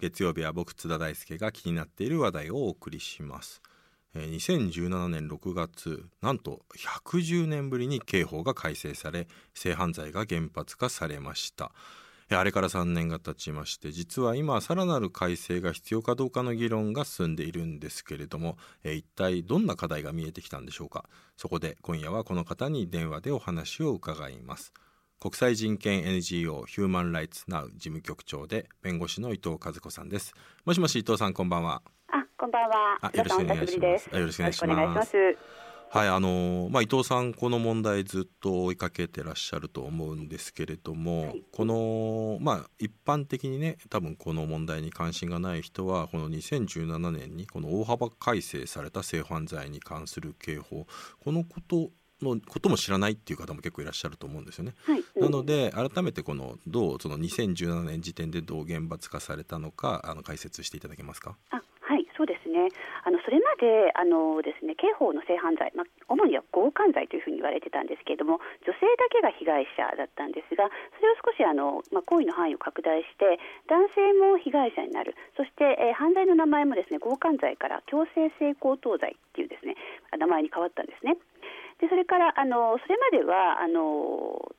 月曜日は僕津田大輔が気になっている話題をお送りします。2017年6月なんと110年ぶりに刑法が改正され性犯罪が原発化されました。あれから3年が経ちまして実は今さらなる改正が必要かどうかの議論が進んでいるんですけれども、一体どんな課題が見えてきたんでしょうか。そこで今夜はこの方に電話でお話を伺います。国際人権 NGO ヒューマンライツナウ事務局長で弁護士の伊藤和子さんです。もしもし伊藤さんこんばんは。あ、こんばんは。あよろしくお願いします。あよろしくお願いします。よろくお願いします。はいあのまあ、伊藤さんこの問題ずっと追いかけてらっしゃると思うんですけれども、はい。この、まあ、一般的にね多分この問題に関心がない人はこの2017年にこの大幅改正された性犯罪に関する刑法このことのことも知らないっていう方も結構いらっしゃると思うんですよね。はい。なので改めてこのどうその2017年時点でどう厳罰化されたのかあの解説していただけますか？あ、はい、そうですね。あのそれまであのですね、刑法の性犯罪、まあ主には強姦罪というふうに言われてたんですけれども、女性だけが被害者だったんですが、それを少しあのまあ行為の範囲を拡大して、男性も被害者になる。そして、えー犯罪の名前もですね、強姦罪から強制性交等罪っていうですね、名前に変わったんですね。でそれからあのそれまではあの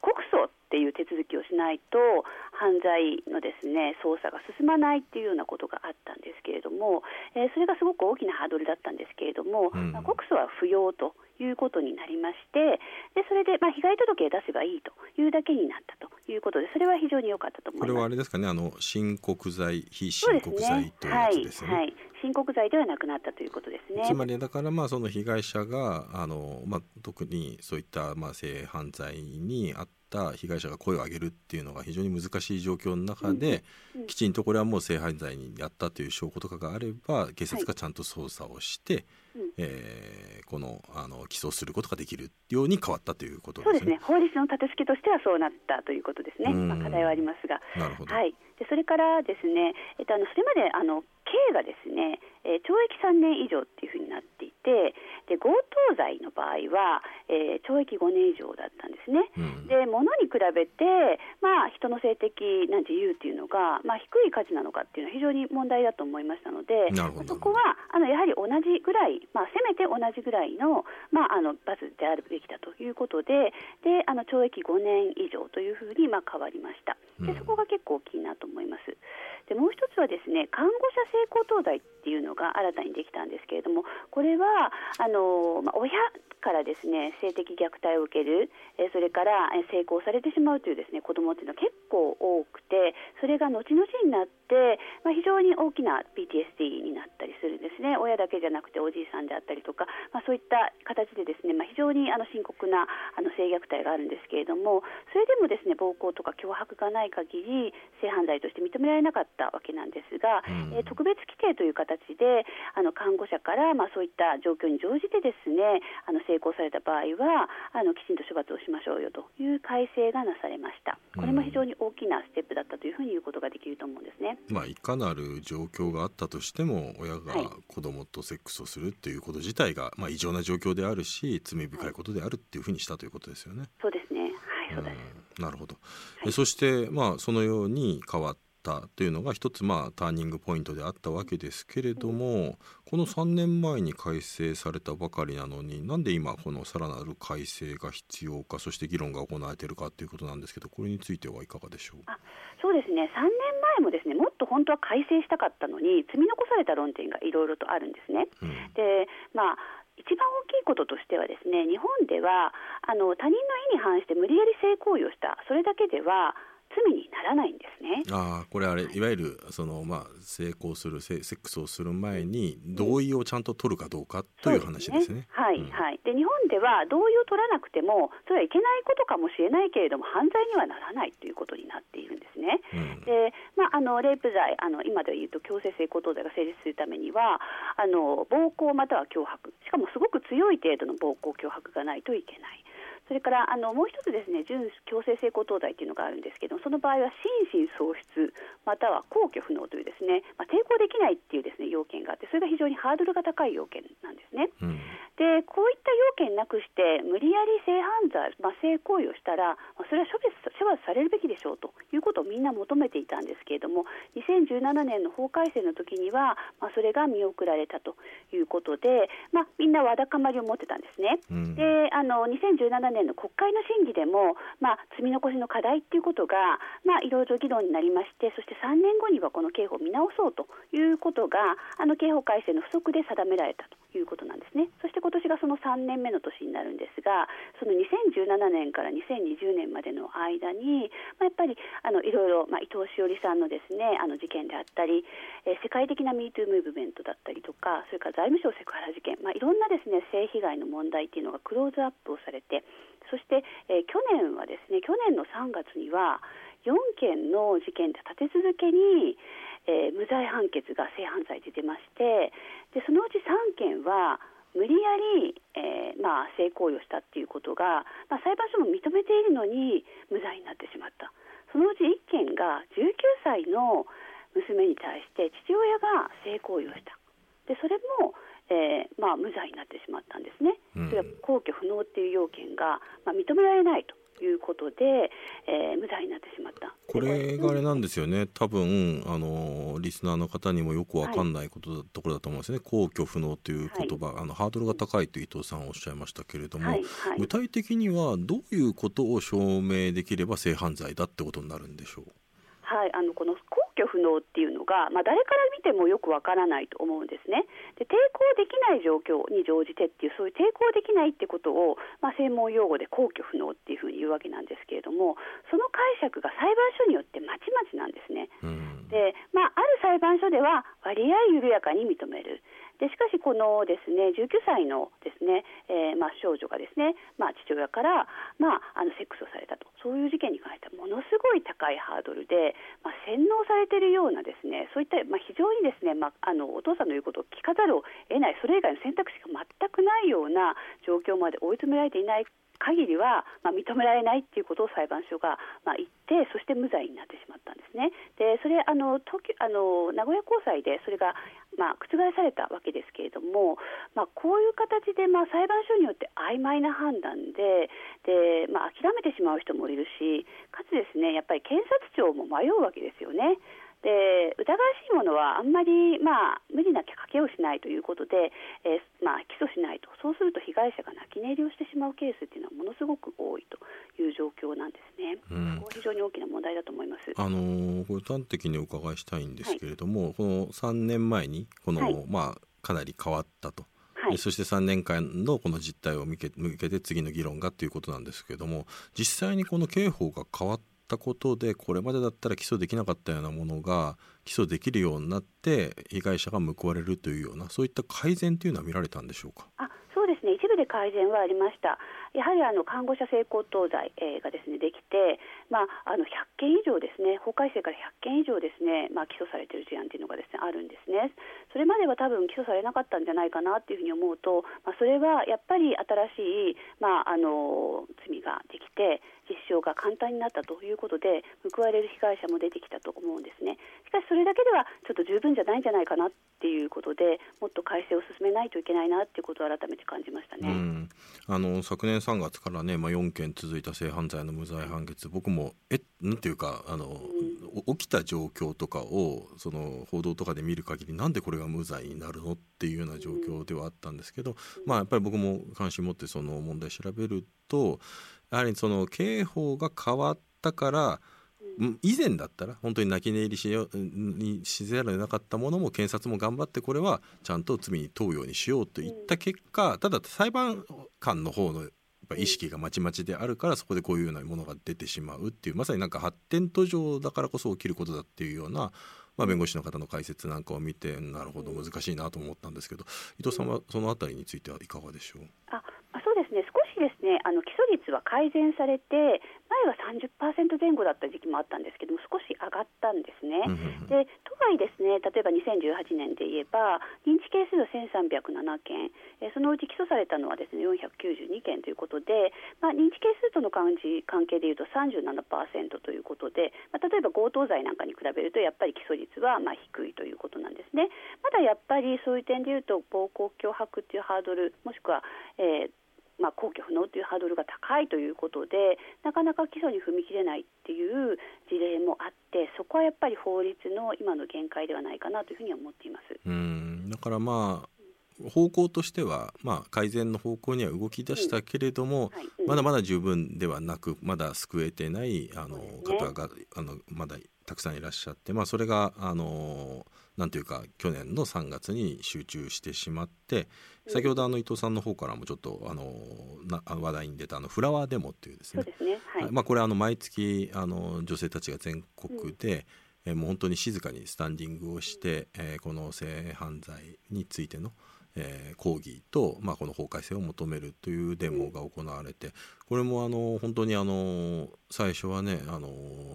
告訴っていう手続きをしないと犯罪のですね捜査が進まないっていうようなことがあったんですけれども、えーそれがすごく大きなハードルだったんですけれども、うんまあ告訴は不要ということになりましてでそれでまあ被害届を出せばいいというだけになったということでそれは非常に良かったと思います。これはあれですかねあの申告罪非申告罪ねというやつですよね。はいはい、申告罪ではなくなったということですね。つまりだからまあその被害者があの、まあ、特にそういったまあ性犯罪にあった被害者が声を上げるっていうのが非常に難しい状況の中で、きちんとこれはもう性犯罪にやったという証拠とかがあれば警察がちゃんと捜査をして、うんえーこのあの起訴することができるように変わったということですね。そうですね。法律の立て付けとしてはそうなったということですね。うんまあ、課題はありますが。なるほど、はい。でそれからですね、えっとあのそれまであの刑がですね、えー懲役3年以上っていうふうになっていて、で強盗罪の場合は、えー懲役5年以上だったんですね。うんで物に比べて、まあ、人の性的な自由っていうのが、まあ、低い価値なのかっていうのは非常に問題だと思いましたのでそこはあのやはり同じぐらい、まあ、せめて同じぐらいの,、まあ、あの罰であるべきだということでであの懲役5年以上というふうに、まあ、変わりましたでうんそこが結構大きいなと思います。でもう一つはですね看護者性高等罪っていうのが新たにできたんですけれどもこれはあの、まあ、親からですね性的虐待を受ける、えそれから性交されてしまうというですね子どもっていうのは結構多くてそれが後々になって、まあ、非常に大きな PTSD になったりするんですね。親だけじゃなくておじいさんであったりとか、まあ、そういった形でですね、まあ、非常にあの深刻なあの性虐待があるんですけれどもそれでもですね暴行とか脅迫がない限り性犯罪として認められなかったわけなんですが、うん。えー特別規定という形であの看護者から、まあ、そういった状況に乗じてですねあの成功された場合はあのきちんと処罰をしましょうよという改正がなされました。これも非常に大きなステップだったというふうに言うことができると思うんですね。まあ、いかなる状況があったとしても親がはい。子供とセックスをするっていうこと自体が、まあ、異常な状況であるし罪深いことであるっていうふうにしたということですよね。そうですね。はいそうでなるほど、い。えそして、まあ、そのように変わったというのが一つ、まあ、ターニングポイントであったわけですけれども、この3年前に改正されたばかりなのになんで今このさらなる改正が必要かそして議論が行われているかということなんですけどこれについてはいかがでしょう？あそうですね。3年前もですねもっと本当は改正したかったのに積み残された論点がいろいろとあるんですね。うん。でまあ一番大きいこととしてはですね日本ではあの他人の意に反して無理やり性行為をした。それだけでは罪にならないんですね。ああこれあれいわゆるそのまあ成功するセセックスをする前に同意をちゃんと取るかどうかという話ですね。はい、うんはい。で日本では同意を取らなくてもそれはいけないことかもしれないけれども犯罪にはならないということになっているんですね。うんで、まあ、あのレイプ罪あの今で言うと強制性交等罪が成立するためにはあの暴行または脅迫しかもすごく強い程度の暴行脅迫がないといけない。それからあのもう一つですね準強制性交等罪というのがあるんですけどその場合は心神喪失または抗拒不能というですね、まあ、抵抗できないっていうですね要件があってそれが非常にハードルが高い要件なんですね。うんでこういった要件なくして無理やり性犯罪、まあ、性行為をしたら、まあ、それは処罰処罰されるべきでしょうということをみんな求めていたんですけれども2017年の法改正の時には、まあ、それが見送られたということで、まあ、みんなわだかまりを持ってたんですね。うん、であの2017年の国会の審議でも、まあ、積み残しの課題っていうことが、まあ、いろいろ議論になりましてそして3年後にはこの刑法を見直そうということがあの刑法改正の不足で定められたということなんですね。そして今年がその3年目の年になるんですが、その2017年から2020年までの間に、まあ、やっぱりあのいろいろ、まあ、伊藤詩織さんのですねあの事件であったり、えー、世界的な MeToo ムーブメントだったりとか、それから財務省セクハラ事件、まあ、いろんなですね性被害の問題っていうのがクローズアップをされて、そして、えー、去年はですね去年の3月には4件の事件で立て続けに、えー、無罪判決が性犯罪で出ましてでそのうち3件は無理やり、えーまあ、性行為をしたっていうことが、まあ、裁判所も認めているのに無罪になってしまった。そのうち1件が19歳の娘に対して父親が性行為をした。でそれも、えーまあ、無罪になってしまったんですね、それは皇居不能っていう要件が、まあ、認められないということで、えー、無罪になってしまった。これがあれなんですよね。多分あのリスナーの方にもよくわかんないことところだと思うんですね。皇居不能という言葉、はい、あのハードルが高いと伊藤さんおっしゃいましたけれども、はい。具体的にはどういうことを証明できれば性犯罪だってことになるんでしょう？はい、あのこの居不能っていうのが、まあ、誰から見てもよくわからないと思うんですね。で抵抗できない状況に乗じてっていうそういう抵抗できないってことを、まあ、専門用語で皇居不能っていうふうに言うわけなんですけれどもその解釈が裁判所によってまちまちなんですね。で、まあ、ある裁判所では割合緩やかに認めるでしかし、このですね19歳のですね、えー、まあ、少女がですね、まあ、父親から、まあ、あのセックスをされたとそういう事件に関してはものすごい高いハードルで、まあ、洗脳されているようなですねそういった、まあ、非常にですね、まあ、あのお父さんの言うことを聞かざるを得ないそれ以外の選択肢が全くないような状況まで追い詰められていない限りは、まあ、認められないということを裁判所が、まあ、言ってそして無罪になってしまったんですね。でそれあの東あの名古屋高裁でそれが、まあ、覆されたわけですけれども、まあ、こういう形で、まあ、裁判所によって曖昧な判断でで、まあ、諦めてしまう人もいるしかつですねやっぱり検察庁も迷うわけですよね。で疑わしいものはあんまり、まあ、無理なきゃ賭けをしないということで、えー、まあ、起訴しないとそうすると被害者が泣き寝入りをしてしまうケースっていうのはものすごく多いという状況なんですね。うん、非常に大きな問題だと思います。あのー、これ端的にお伺いしたいんですけれども、はい、この3年前にこの、はい、まあ、かなり変わったと。はい、そして3年間のこの実態を向け向けて次の議論がということなんですけれども実際にこの刑法が変わっったことでこれまでだったら起訴できなかったようなものが起訴できるようになって被害者が報われるというようなそういった改善というのは見られたんでしょうか？あそうですね一部で改善はありました。やはりあの看護者性交等罪、えー、がですねできて、まあ、あの100件以上ですね法改正から100件以上ですね、まあ、起訴されている事案というのがですねあるんですね。それまでは多分起訴されなかったんじゃないかなというふうに思うと、まあ、それはやっぱり新しい、まあ、あの罪ができて実証が簡単になったということで報われる被害者も出てきたと思うんですね。しかしそれだけではちょっと十分じゃないんじゃないかなっていうことでもっと改正を進めないといけないなっていうことを改めて感じましたね。あの昨年3月からね、まあ、4件続いた性犯罪の無罪判決僕ももえなんていうかあの、うん、起きた状況とかをその報道とかで見る限りなんでこれが無罪になるのっていうような状況ではあったんですけど、まあやっぱり僕も関心持ってその問題調べるとやはりその刑法が変わったから以前だったら本当に泣き寝入りしよにしざるを得なかったものも検察も頑張ってこれはちゃんと罪に問うようにしようといった結果ただ裁判官の方のぱ意識がまちまちであるからそこでこういうようなものが出てしまうっていうまさになんか発展途上だからこそ起きることだっていうような、まあ、弁護士の方の解説なんかを見てなるほど難しいなと思ったんですけど伊藤さんはそのあたりについてはいかがでしょう？あしですねあの起訴率は改善されて前は30%前後だった時期もあったんですけども少し上がったんですね。で特外ですね、例えば2018年で言えば、認知件数は1307件、えー、そのうち起訴されたのはですね492件ということで、まあ、認知件数との関関係でいうと37%ということで、まあ、例えば強盗罪なんかに比べると、やっぱり起訴率はまあ低いということなんですね。まだやっぱりそういう点でいうと、暴行脅迫というハードル、もしくは、えーまあ、根拠不能というハードルが高いということでなかなか起訴に踏み切れないっていう事例もあってそこはやっぱり法律の今の限界ではないかなというふうに思っています。うん。だからまあ方向としては、まあ、改善の方向には動き出したけれども、うん。はい。うん、まだまだ十分ではなくまだ救えてないあの、ね、方があのまだたくさんいらっしゃって、まあ、それがあのなんていうか去年の3月に集中してしまって先ほどあの伊藤さんの方からもちょっとあのな話題に出たあのフラワーデモっていうですね、ね。はい、まあ、これあの毎月あの女性たちが全国で、うん、えもう本当に静かにスタンディングをして、えー、この性犯罪についてのえー、抗議と、まあ、この法改正を求めるというデモが行われてこれもあの本当にあの最初はねあの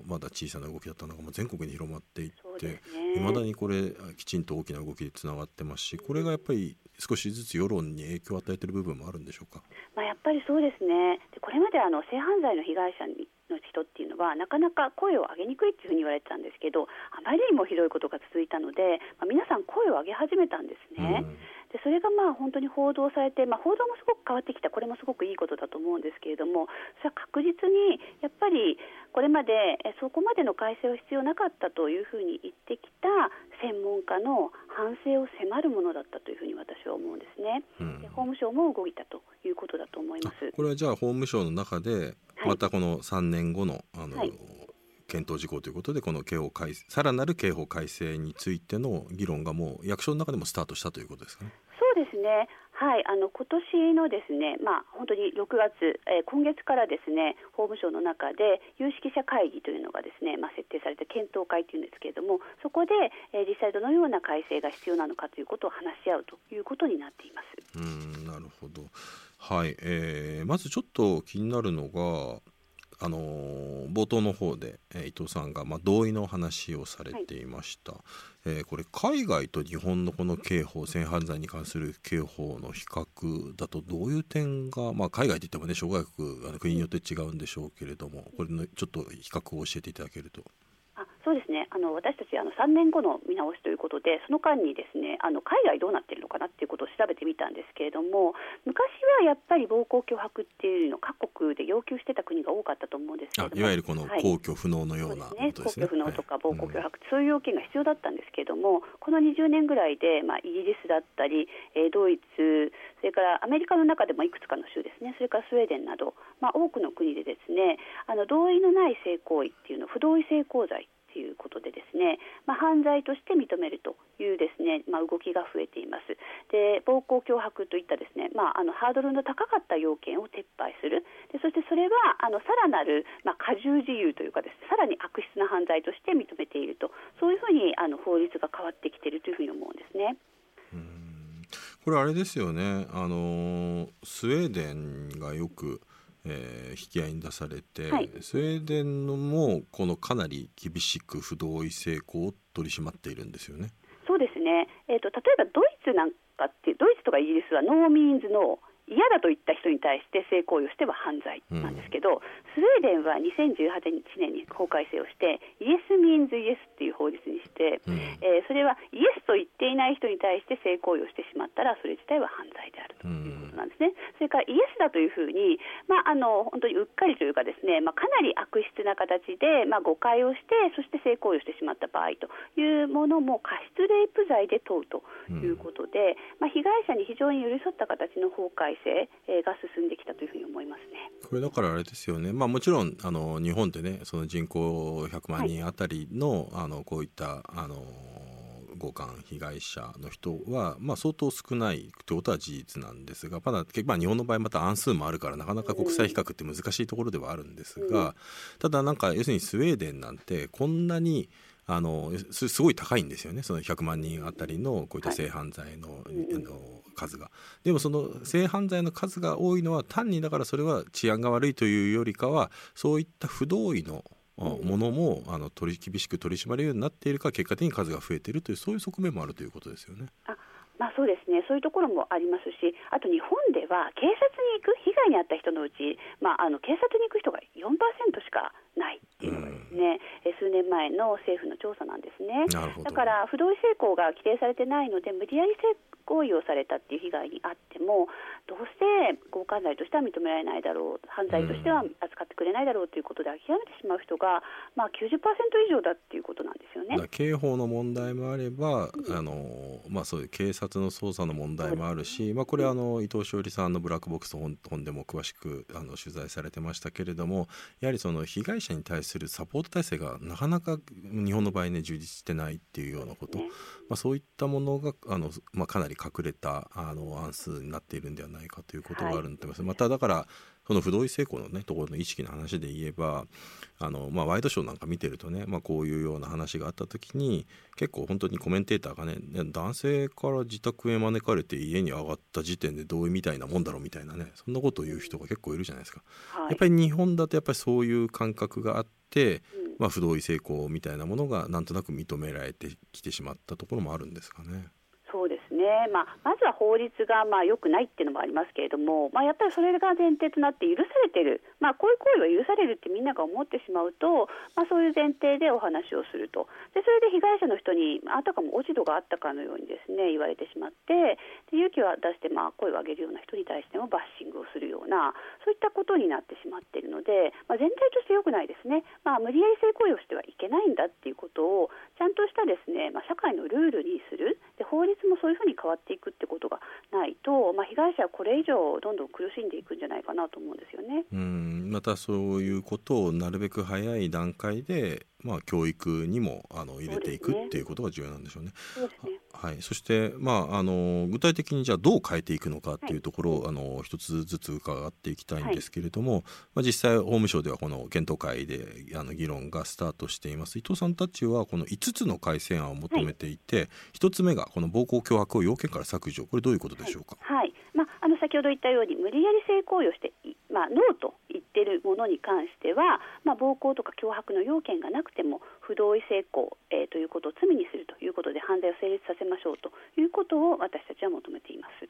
まだ小さな動きだったのが全国に広まっていっていま、ね、だにこれきちんと大きな動きでつながってますしこれがやっぱり少しずつ世論に影響を与えている部分もあるんでしょうか？まあ、やっぱりそうですねこれまであの性犯罪の被害者にの人っていうのはなかなか声を上げにくいっていうふうに言われてたんですけどあまりにもひどいことが続いたので、まあ、皆さん声を上げ始めたんですね。うんでそれがまあ本当に報道されて、まあ、報道もすごく変わってきた。これもすごくいいことだと思うんですけれどもそれは確実にやっぱりこれまでそこまでの改正は必要なかったというふうに言ってきた専門家の反省を迫るものだったというふうに私は思うんですね、うん、法務省も動いたということだと思います。これはじゃあ法務省の中でまたこの3年後のあの、はい検討事項ということでこの刑法改さらなる刑法改正についての議論がもう役所の中でもスタートしたということですかね？そうですねはい、あの今年のですね、まあ、本当に6月、えー、今月からですね法務省の中で有識者会議というのがですね、まあ、設定されて検討会というんですけれどもそこで、えー、実際どのような改正が必要なのかということを話し合うということになっています。うんなるほどはい、えー、まずちょっと気になるのがあの冒頭の方で、えー、伊藤さんが、まあ、同意の話をされていました、はい、えー、これ海外と日本のこの刑法性犯罪に関する刑法の比較だとどういう点が、まあ、海外といってもね諸外国あの国によって違うんでしょうけれどもこれのちょっと比較を教えていただけると。そうですね。あの私たちあの3年後の見直しということでその間にですねあの海外どうなっているのかなっていうことを調べてみたんですけれども昔はやっぱり暴行脅迫っていうのを各国で要求してた国が多かったと思うんですけれどもいわゆるこの公共不能のような、ね、公共不能とか暴行脅迫、はい、そういう要件が必要だったんですけれどもこの20年ぐらいで、まあ、イギリスだったり、えー、ドイツそれからアメリカの中でもいくつかの州ですね。それからスウェーデンなど、まあ、多くの国でですねあの同意のない性行為っていうのを不同意性交罪ということでですね、まあ、犯罪として認めるというですね、まあ、動きが増えています。で暴行脅迫といったですね、まあ、あのハードルの高かった要件を撤廃するでそしてそれはあのさらなる、まあ、過重自由というかですねさらに悪質な犯罪として認めているとそういうふうにあの法律が変わってきているというふうに思うんですね。これあれですよねあのスウェーデンがよくえー、引き合いに出されて、はい、スウェーデンのもこのかなり厳しく不同意性交を取り締まっているんですよね。そうですね、えーと、例えばドイツなんかってドイツとかイギリスは No means no 嫌だと言った人に対して性行為をしては犯罪なんですけど、うん、スウェーデンは2018年に法改正をして Yes means yes っていう法律にして、うん、えー、それはイエスと言っていない人に対して性行為をしてしまったらそれ自体は犯罪であるということなんですね。うん、それからイエスだというふうに、まあ、あの本当にうっかりというかですね、まあ、かなり悪質な形で、まあ、誤解をしてそして性行為をしてしまった場合というものも過失レイプ罪で問うということで、まあ、被害者に非常に寄り添った形の法改正性が進んできたというふうに思いますね。これだからあれですよね、まあ、もちろんあの日本でねその人口100万人あたりのはい、あのこういったあの強姦被害者の人は、まあ、相当少ないということは事実なんですがまだ、まあ、日本の場合また案数もあるからなかなか国際比較って難しいところではあるんですが、うん、ただなんか要するにスウェーデンなんてこんなにあのすごい高いんですよね。その100万人あたりのこういった性犯罪の,、はい、あの数が。でもその性犯罪の数が多いのは単にだからそれは治安が悪いというよりかはそういった不同意のものもあの取り厳しく取り締まるようになっているか結果的に数が増えているというそういう側面もあるということですよね。あまあ、そうですね、そういうところもありますし、あと日本では警察に行く、被害に遭った人のうち、まあ、あの警察に行く人が4%しかないっていうのがですね、うん、数年前の政府の調査なんですね。だから不同意性交が規定されてないので、無理やり性行為をされたっていう被害にあっても、どうして強姦罪としては認められないだろう、犯罪としては扱ってくれないだろうということで諦めてしまう人が、まあ、90%以上だっていうことなんですよね。刑法の問題もあれば、うん、あのまあ、そういう警察の捜査の問題もあるし、まあ、これあの伊藤詩織さんの「ブラックボックス本」本でも詳しくあの取材されてましたけれどもやはりその被害者に対するサポート体制がなかなか日本の場合ね充実してないっていうようなこと、まあ、そういったものがあの、まあ、かなり隠れたあの案数になっているんではないかということがあると思います。はい、まただからその不同意性交のねところの意識の話で言えばあの、まあ、ワイドショーなんか見てるとね、まあ、こういうような話があった時に結構本当にコメンテーターがね男性から自宅へ招かれて家に上がった時点で同意みたいなもんだろうみたいなねそんなことを言う人が結構いるじゃないですか。はい、やっぱり日本だとやっぱりそういう感覚があって、まあ、不同意性交みたいなものがなんとなく認められてきてしまったところもあるんですかね。ね、まあ、まずは法律がまあ良くないっていうのもありますけれども、まあ、やっぱりそれが前提となって許されてる、まあ、こういう行為は許されるってみんなが思ってしまうと、まあ、そういう前提でお話をすると。でそれで被害者の人にあたかも落ち度があったかのようにですね言われてしまってで勇気を出してまあ声を上げるような人に対してもバッシングをするようなそういったことになってしまっているので、まあ、全体として良くないですね、まあ、無理やり性行為をしてはいけないんだっていうことをちゃんとしたですね、まあ、社会のルールにする。で法律もそういうふうに変わっていくってことがないと、まあ、被害者はこれ以上どんどん苦しんでいくんじゃないかなと思うんですよね。うんまたそういうことをなるべく早い段階でまあ、教育にもあの入れていく、ね、っていうことが重要なんでしょうね。そうですねはい、そして、まあ、あの具体的にじゃあどう変えていくのかっていうところを、はい、あの一つずつ伺っていきたいんですけれども、はい、まあ、実際法務省ではこの検討会であの議論がスタートしています。伊藤さんたちはこの5つの改正案を求めていて、はい、1つ目がこの暴行脅迫を要件から削除。これどういうことでしょうか？はい、まあ、あの先ほど言ったように無理やり性行為をして、まあ、ノーと言ってるものに関しては、まあ、暴行とか脅迫の要件がなくても不同意性交、えー、ということを罪にするということで犯罪を成立させましょうということを私たちは求めています。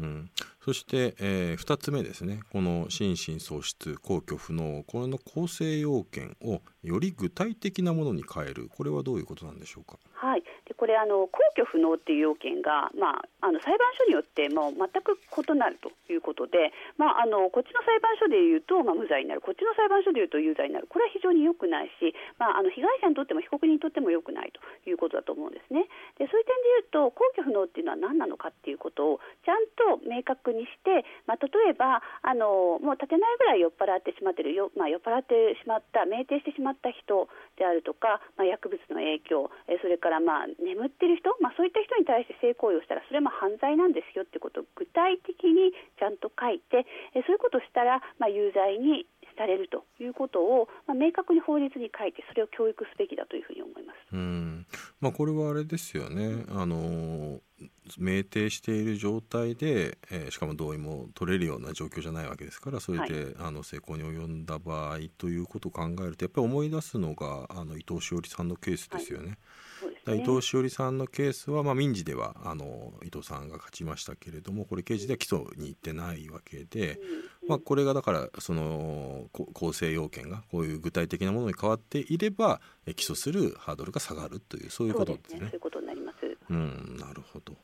うん、そして、えー、2つ目ですね。この心神喪失皇居不能。これの構成要件をより具体的なものに変えるこれはどういうことなんでしょうか？はいでこれあの皇居不能っていう要件が、まあ、あの裁判所によってもう全く異なるということで、まあ、あのこっちの裁判所でいうと、まあ、無罪になるこっちの裁判所でいうと有罪になるこれは非常に良くないし、まあ、あの被害者にとっても被告人にとっても良くないということだと思うんですね。でそういう点でいうと皇居不能っていうのは何なのかっていうことをちゃんと明確にして、まあ、例えばあのもう立てないぐらい酔っ払ってしまってるよ、まあ、酔っ払ってしまった酩酊してしまったまった人であるとか、まあ、薬物の影響えそれからまあ眠ってる人、まあ、そういった人に対して性行為をしたらそれも犯罪なんですよってことを具体的にちゃんと書いてえそういうことをしたら、まあ、有罪にされるということを、まあ、明確に法律に書いてそれを教育すべきだというふうに思います。うん。まあ、これはあれですよね、あの酩酊している状態で、えー、しかも同意も取れるような状況じゃないわけですからそれで、はい、あの成功に及んだ場合ということを考えるとやっぱり思い出すのがあの伊藤詩織さんのケースですよね。はい。ね、伊藤詩織さんのケースは、まあ、民事ではあの伊藤さんが勝ちましたけれどもこれ刑事では起訴に行ってないわけで、うん、まあ、これがだからその構成要件がこういう具体的なものに変わっていれば起訴するハードルが下がるというそういうことですね。そういうことになります。うん、なるほど。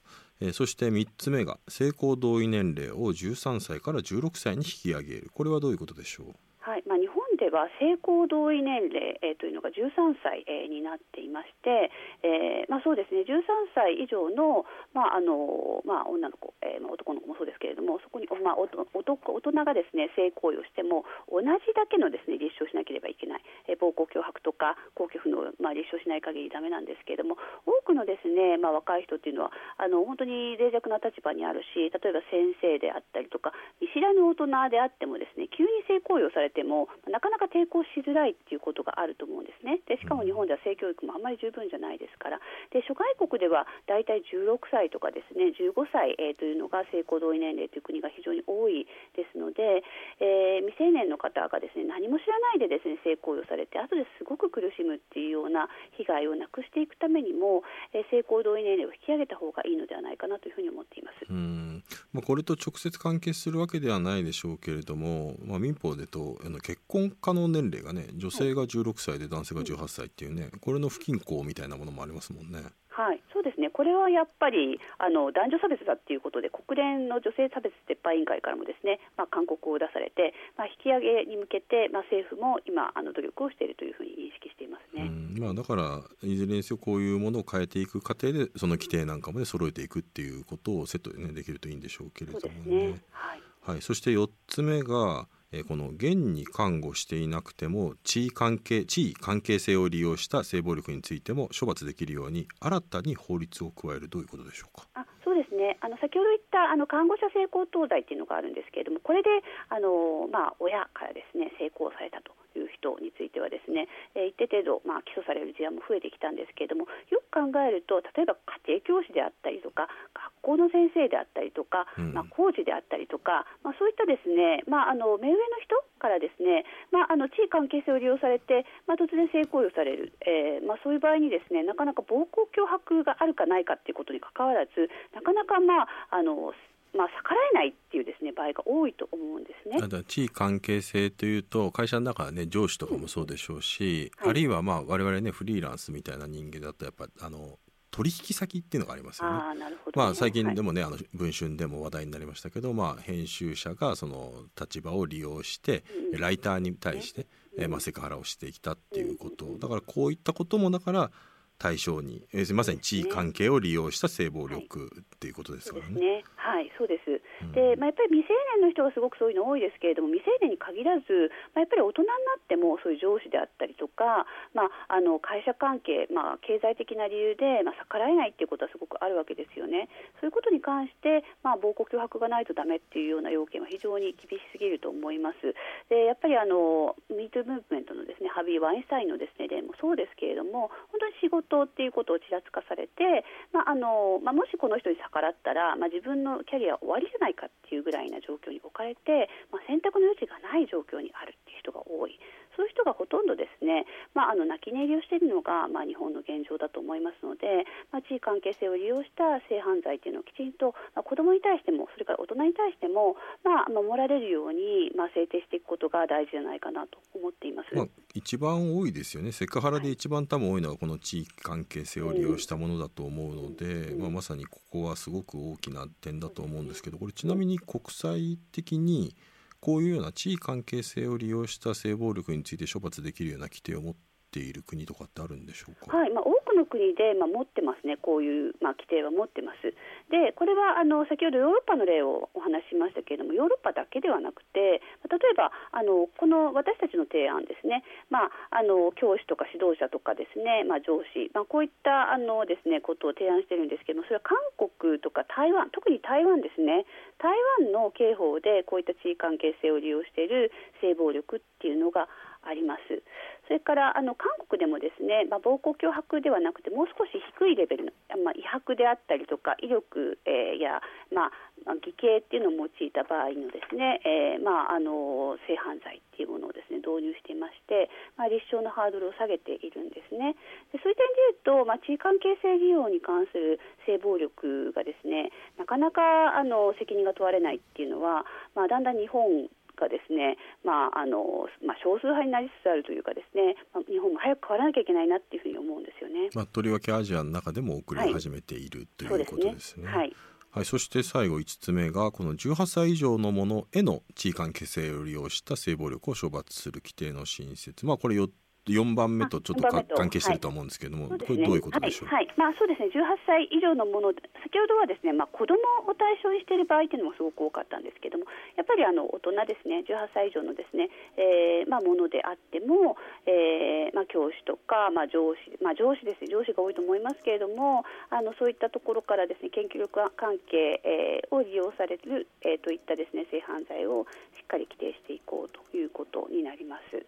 えー、そして3つ目が性交同意年齢を13歳から16歳に引き上げるこれはどういうことでしょう？はいまあ、日本では性交同意年齢、えー、というのが13歳、えー、になっていまして、えーまあ、そうですね13歳以上の,、まああのまあ、女の子、えーまあ、男の子もそうですけれどもそこに、まあ、お男大人がですね性行為をしても同じだけのですね立証しなければいけない、えー、暴行脅迫とか公共不能、まあ、立証しない限りダメなんですけれども多くのですね、まあ、若い人っていうのはあの本当に脆弱な立場にあるし例えば先生であったりとか未知らぬ大人であってもですね急に性行為をされてもなかなか抵抗しづらいっていうことがあると思うんですね。でしかも日本では性教育もあんまり十分じゃないですから。で諸外国ではだいたい16歳とかですね15歳、えー、というのが性行同意年齢という国が非常に多いですので、えー、未成年の方がですね何も知らないでですね性行為をされて後ですごく苦しむっていうような被害をなくしていくためにも、えー、性行同意年齢を引き上げた方がいいのではないかなというふうに思っています。うん。まあ、これと直接関係するわけではないでしょうけれども、まあ、民法でとあの結婚能年齢がね女性が16歳で男性が18歳っていうね、これの不均衡みたいなものもありますもんね。はい、そうですね、これはやっぱりあの男女差別だということで、国連の女性差別撤廃委員会からもですね、まあ、勧告を出されて、まあ、引き上げに向けて、まあ、政府も今、あの努力をしているというふうに認識していますね、まあ、だから、いずれにせよ、こういうものを変えていく過程で、その規定なんかもね、揃えていくっていうことをセットで、ね、できるといいんでしょうけれどもね。ね。はい、はい、そして4つ目がえこの現に看護していなくても地位関係地位関係性を利用した性暴力についても処罰できるように新たに法律を加えるどういうことでしょうか？あそうですねあの先ほど言ったあの看護者性交等罪っていうのがあるんですけれどもこれであの、まあ、親からですね性交されたという人についてはですね、えー、一定程度、まあ、起訴される事案も増えてきたんですけれどもよく考えると例えば家庭教師であったりとか学校の先生であったりとか、まあ、工事であったりとか、まあ、そういったですね、まあ、あの目上の人からですね、まあ、あの地位関係性を利用されて、まあ、突然性行為をされる、えーまあ、そういう場合にですねなかなか暴行脅迫があるかないかということにかかわらずなかなか、まあ、あのまあ、逆らえないっていうですね場合が多いと思うんですね。ただ地位関係性というと会社の中はね上司とかもそうでしょうし、うん。はい、あるいはまあ我々ねフリーランスみたいな人間だとやっぱあの取引先っていうのがありますよね。あね。まあ、最近でもね、はい、あの文春でも話題になりましたけど、まあ、編集者がその立場を利用して、うん、ライターに対して、うん、えまあ、セクハラをしてきたっていうこと、だからこういったこともだから対象に、えー、まさに地位関係を利用した性暴力っていうことですからね。ねはい、そうです。で、まあ、やっぱり未成年の人がすごくそういうの多いですけれども、未成年に限らず、まあ、やっぱり大人になっても、そういう上司であったりとか、まあ、あの会社関係、まあ、経済的な理由で、まあ、逆らえないっていうことはすごくあるわけですよね。そういうことに関して、まあ、暴行脅迫がないとダメっていうような要件は非常に厳しすぎると思います。で、やっぱりあの、ミートムーブメントのですね、ハビー・ワインスタインのですね、例もそうですけれども、本当に仕事っていうことをちらつかされて、まああのまあ、もしこの人に逆らったら、まあ、自分のキャリア終わりじゃないかっていうぐらいな状況に置かれて、まあ、選択の余地がない状況にあるっていう人が多い。そういう人がほとんどですね、まあ、あの泣き寝入りをしているのが、まあ、日本の現状だと思いますので、まあ、地位関係性を利用した性犯罪というのをきちんと、まあ、子どもに対してもそれから大人に対しても、まあ、守られるように、まあ、制定していくことが大事じゃないかなと思っています、まあ、一番多いですよね。セクハラで一番多分多いのはこの地域関係性を利用したものだと思うので、うん、まあ、まさにここはすごく大きな点だと思うんですけどこれちなみに国際的にこういうような地位関係性を利用した性暴力について処罰できるような規定を持っている国とかってあるんでしょうか？はい、まあの国で、まあ、持ってますね、こういう、まあ、規定は持ってます。で、これはあの先ほどヨーロッパの例をお話ししましたけれども、ヨーロッパだけではなくて、例えばあのこの私たちの提案ですね、まあ、あの教師とか指導者とかですね、まあ、上司、まあ、こういったあのですねことを提案してるんですけども、それは韓国とか台湾、特に台湾ですね、台湾の刑法でこういった地位関係性を利用している性暴力っていうのがあります。それからあの韓国でもですね、まあ、暴行脅迫ではなくてもう少し低いレベルの、まあ、威迫であったりとか威力、えー、や、まあ、偽計っていうのを用いた場合のですね、えー、まあ、あの性犯罪っていうものをですね導入していまして、まあ、立証のハードルを下げているんですね。でそういう点でいうと、まあ、地位関係性利用に関する性暴力がですねなかなかあの責任が問われないっていうのは、まあ、だんだん日本がですね、まああのまあ、少数派になりつつあるというかですね、まあ、日本も早く変わらなきゃいけないなっていうふうに思うんですよね。まあ、とりわけアジアの中でも遅れ始めている、はい、ということですね。はい、はい、そして最後5つ目がこの18歳以上のものへの地位関係性を利用した性暴力を処罰する規定の新設、まあ、これ4 4番目とちょっと関係してると思うんですけれども、はい、これどういうことでしょう、はい、はい、まあ、そうですね。18歳以上のもの先ほどはですね、まあ、子どもを対象にしている場合というのもすごく多かったんですけどもやっぱりあの大人ですね。18歳以上のですね、えーまあ、ものであっても、えーまあ、教師とか、まあ、上司、まあ、上司です上司が多いと思いますけれどもあのそういったところからですね研究力関係、えー、を利用される、えー、といったですね性犯罪をしっかり規定していこうということになります。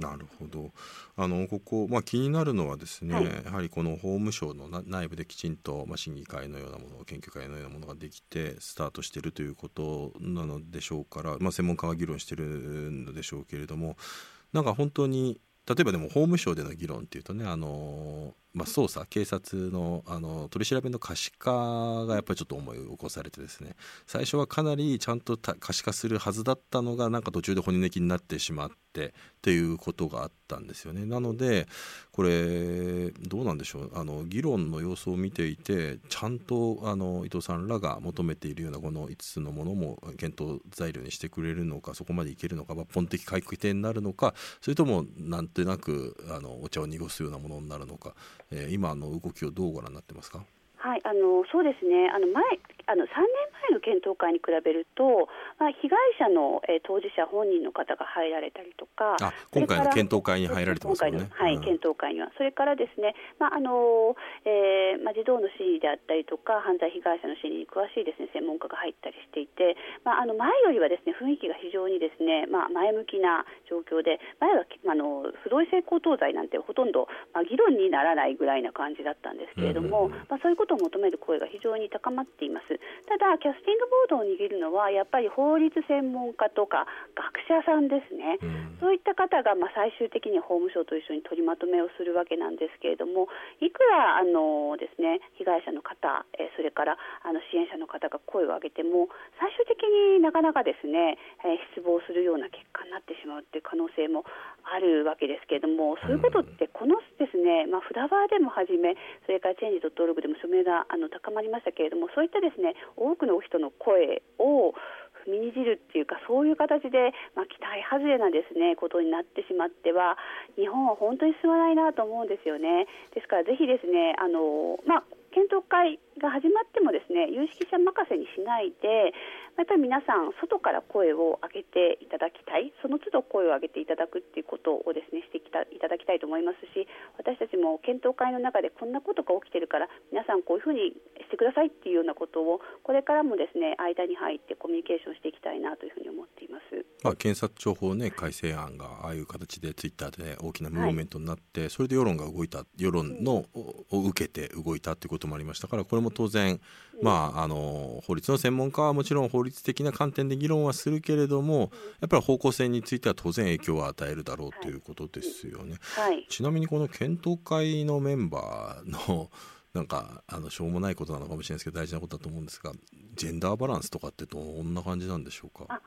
なるほど。あのここ、まあ、気になるのはですね、はい、やはりこの法務省の内部できちんと、まあ、審議会のようなもの研究会のようなものができてスタートしているということなのでしょうから、まあ、専門家は議論しているのでしょうけれどもなんか本当に例えばでも法務省での議論っていうとねあのまあ、捜査警察のあの取り調べの可視化がやっぱりちょっと思い起こされてですね。最初はかなりちゃんと可視化するはずだったのがなんか途中で骨抜きになってしまってっていうことがあったんですよね。なのでこれどうなんでしょう。あの議論の様子を見ていてちゃんとあの伊藤さんらが求めているようなこの5つのものも検討材料にしてくれるのかそこまでいけるのか抜本的回復点になるのかそれともなんとなくあのお茶を濁すようなものになるのかえー、今の動きをどうご覧になってますか？はい、あのそうですね。あの前あの3年前の検討会に比べると、まあ、被害者の、えー、当事者本人の方が入られたりとか、あ今回の検討会に入られてますね。はい、うん、検討会には、それからですね、まああのえーまあ、児童の心理であったりとか、犯罪被害者の心理に詳しいですね専門家が入ったりしていて、まあ、あの前よりはですね雰囲気が非常にですね、まあ、前向きな状況で、前はあの不同意性交等罪なんてほとんど、まあ、議論にならないぐらいな感じだったんですけれども、うんうんうん、まあ、そういうことを求める声が非常に高まっています。ただキャスティングボードを握るのはやっぱり法律専門家とか学者さんですね、うん、そういった方がまあ最終的には法務省と一緒に取りまとめをするわけなんですけれどもいくらあのですね被害者の方、えそれからあの支援者の方が声を上げても最終的になかなかですね、え失望するような結果になってしまうという可能性もあるわけですけれどもそういうことってこのですね、まあ、フラワーでもはじめそれからチェンジ .org でも署名があの高まりましたけれどもそういったですねね多くの人の声を踏みにじるっていうかそういう形で、まあ、期待外れなですねことになってしまっては日本は本当に進まないなと思うんですよね。ですからぜひですねあの、まあ、検討会が始まってもですね有識者任せにしないでやっぱり皆さん外から声を上げていただきたいその都度声を上げていただくっていうことをですねしてきたいただきたいと思いますし私たちも検討会の中でこんなことが起きてるから皆さんこういうふうにしてくださいっていうようなことをこれからもですね間に入ってコミュニケーションしていきたいなというふうに思っています。まあ、検察庁法ね改正案がああいう形でツイッターで大きなムーブメントになって、はい、それで世論が動いた世論の、を受けて動いたということもありましたからこれも当然、まあ、あの法律の専門家はもちろん法律的な観点で議論はするけれどもやっぱり方向性については当然影響を与えるだろうということですよね。はい、ちなみにこの検討会のメンバーの なんかあのしょうもないことなのかもしれないですけど大事なことだと思うんですがジェンダーバランスとかってどんな感じなんでしょうか？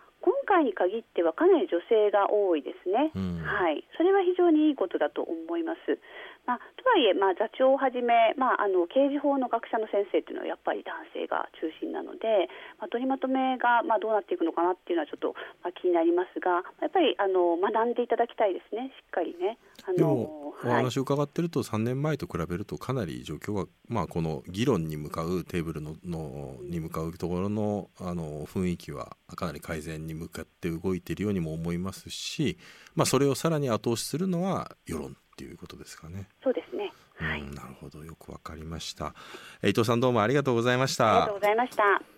回に限ってはかなり女性が多いですね、うん、はい、それは非常にいいことだと思います。まあ、とはいえ、まあ、座長をはじめ、まあ、あの刑事法の学者の先生というのはやっぱり男性が中心なので、まあ、取りまとめが、まあ、どうなっていくのかなっていうのはちょっと、まあ、気になりますがやっぱりあの学んでいただきたいですね。しっかりね。あのでも、お話を伺ってると3年前と比べるとかなり状況は、まあ、この議論に向かうテーブルののに向かうところのあの雰囲気はかなり改善に向かって動いているようにも思いますし、まあ、それをさらに後押しするのは世論っていうことですかね。そうですね。はい、なるほどよくわかりました。伊藤さんどうもありがとうございました。ありがとうございました。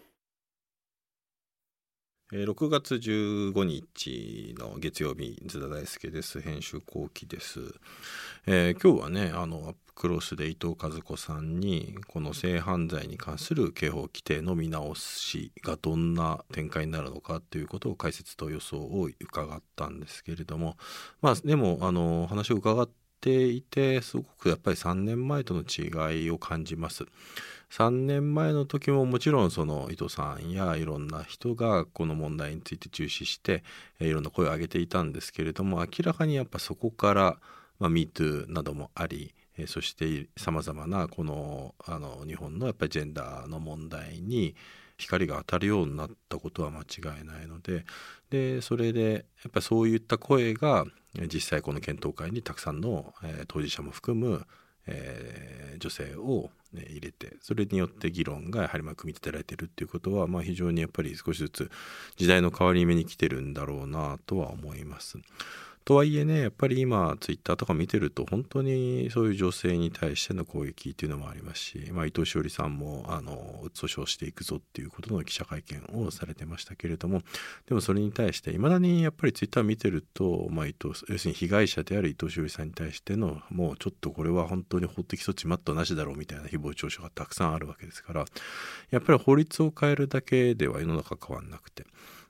6月15日の月曜日津田大輔です編集後期です、えー、今日はねあのアップクロスで伊藤和子さんにこの性犯罪に関する刑法規定の見直しがどんな展開になるのかということを解説と予想を伺ったんですけれどもまあでもあの話を伺ってていてすごくやっぱり3年前との違いを感じます。3年前の時ももちろんその伊藤さんやいろんな人がこの問題について注視していろんな声を上げていたんですけれども明らかにやっぱそこから「まあ、MeToo」などもありそしてさまざまなこのあの日本のやっぱりジェンダーの問題に光が当たるようになったことは間違いないのででそれでやっぱりそういった声が実際この検討会にたくさんの、えー、当事者も含む、えー、女性を、ね、入れてそれによって議論がやはりまあ組み立てられてるっていうことは、まあ、非常にやっぱり少しずつ時代の変わり目に来てるんだろうなとは思います。とはいえねやっぱり今ツイッターとか見てると本当にそういう女性に対しての攻撃っていうのもありますし、まあ、伊藤詩織さんもあの訴訟していくぞっていうことの記者会見をされてましたけれどもでもそれに対していまだにやっぱりツイッター見てると、まあ、伊藤要するに被害者である伊藤詩織さんに対してのもうちょっとこれは本当に法的措置待ったなしだろうみたいな誹謗中傷がたくさんあるわけですからやっぱり法律を変えるだけでは世の中変わんなくて。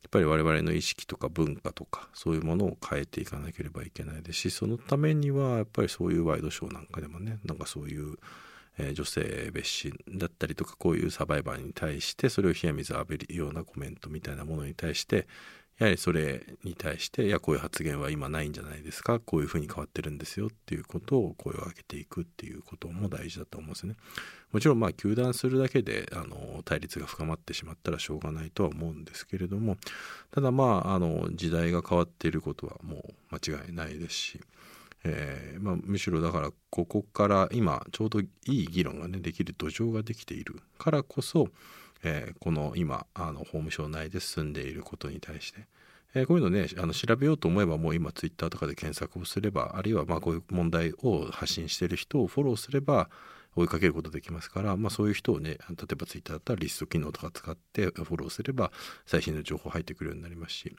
やっぱり我々の意識とか文化とかそういうものを変えていかなければいけないですしそのためにはやっぱりそういうワイドショーなんかでもねなんかそういう、え、女性蔑視だったりとかこういうサバイバーに対してそれを冷や水浴びるようなコメントみたいなものに対してやはりそれに対していやこういう発言は今ないんじゃないですかこういうふうに変わってるんですよっていうことを声を上げていくっていうことも大事だと思うんですね。もちろんまあ糾弾するだけであの対立が深まってしまったらしょうがないとは思うんですけれどもただまああの時代が変わっていることはもう間違いないですし。えーまあ、むしろだからここから今ちょうどいい議論がねできる土壌ができているからこそえー、この今あの法務省内で進んでいることに対して、えー、こういうのねあの調べようと思えばもう今ツイッターとかで検索をすればあるいはまこういう問題を発信してる人をフォローすれば追いかけることできますから、まあ、そういう人をね例えばツイッターだったらリスト機能とか使ってフォローすれば最新の情報入ってくるようになりますし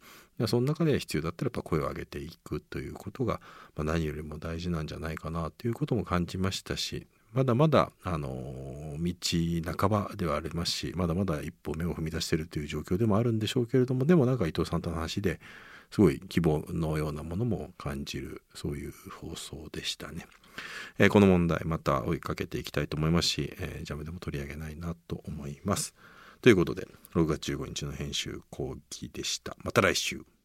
その中で必要だったらやっぱ声を上げていくということが、まあ、何よりも大事なんじゃないかなということも感じましたしまだまだ、あの道半ばではありますしまだまだ一歩目を踏み出しているという状況でもあるんでしょうけれどもでもなんか伊藤さんとの話ですごい希望のようなものも感じるそういう放送でしたね。えー、この問題また追いかけていきたいと思いますし、えー、ジャムでも取り上げないなと思います。ということで6月15日の編集後期でした。また来週。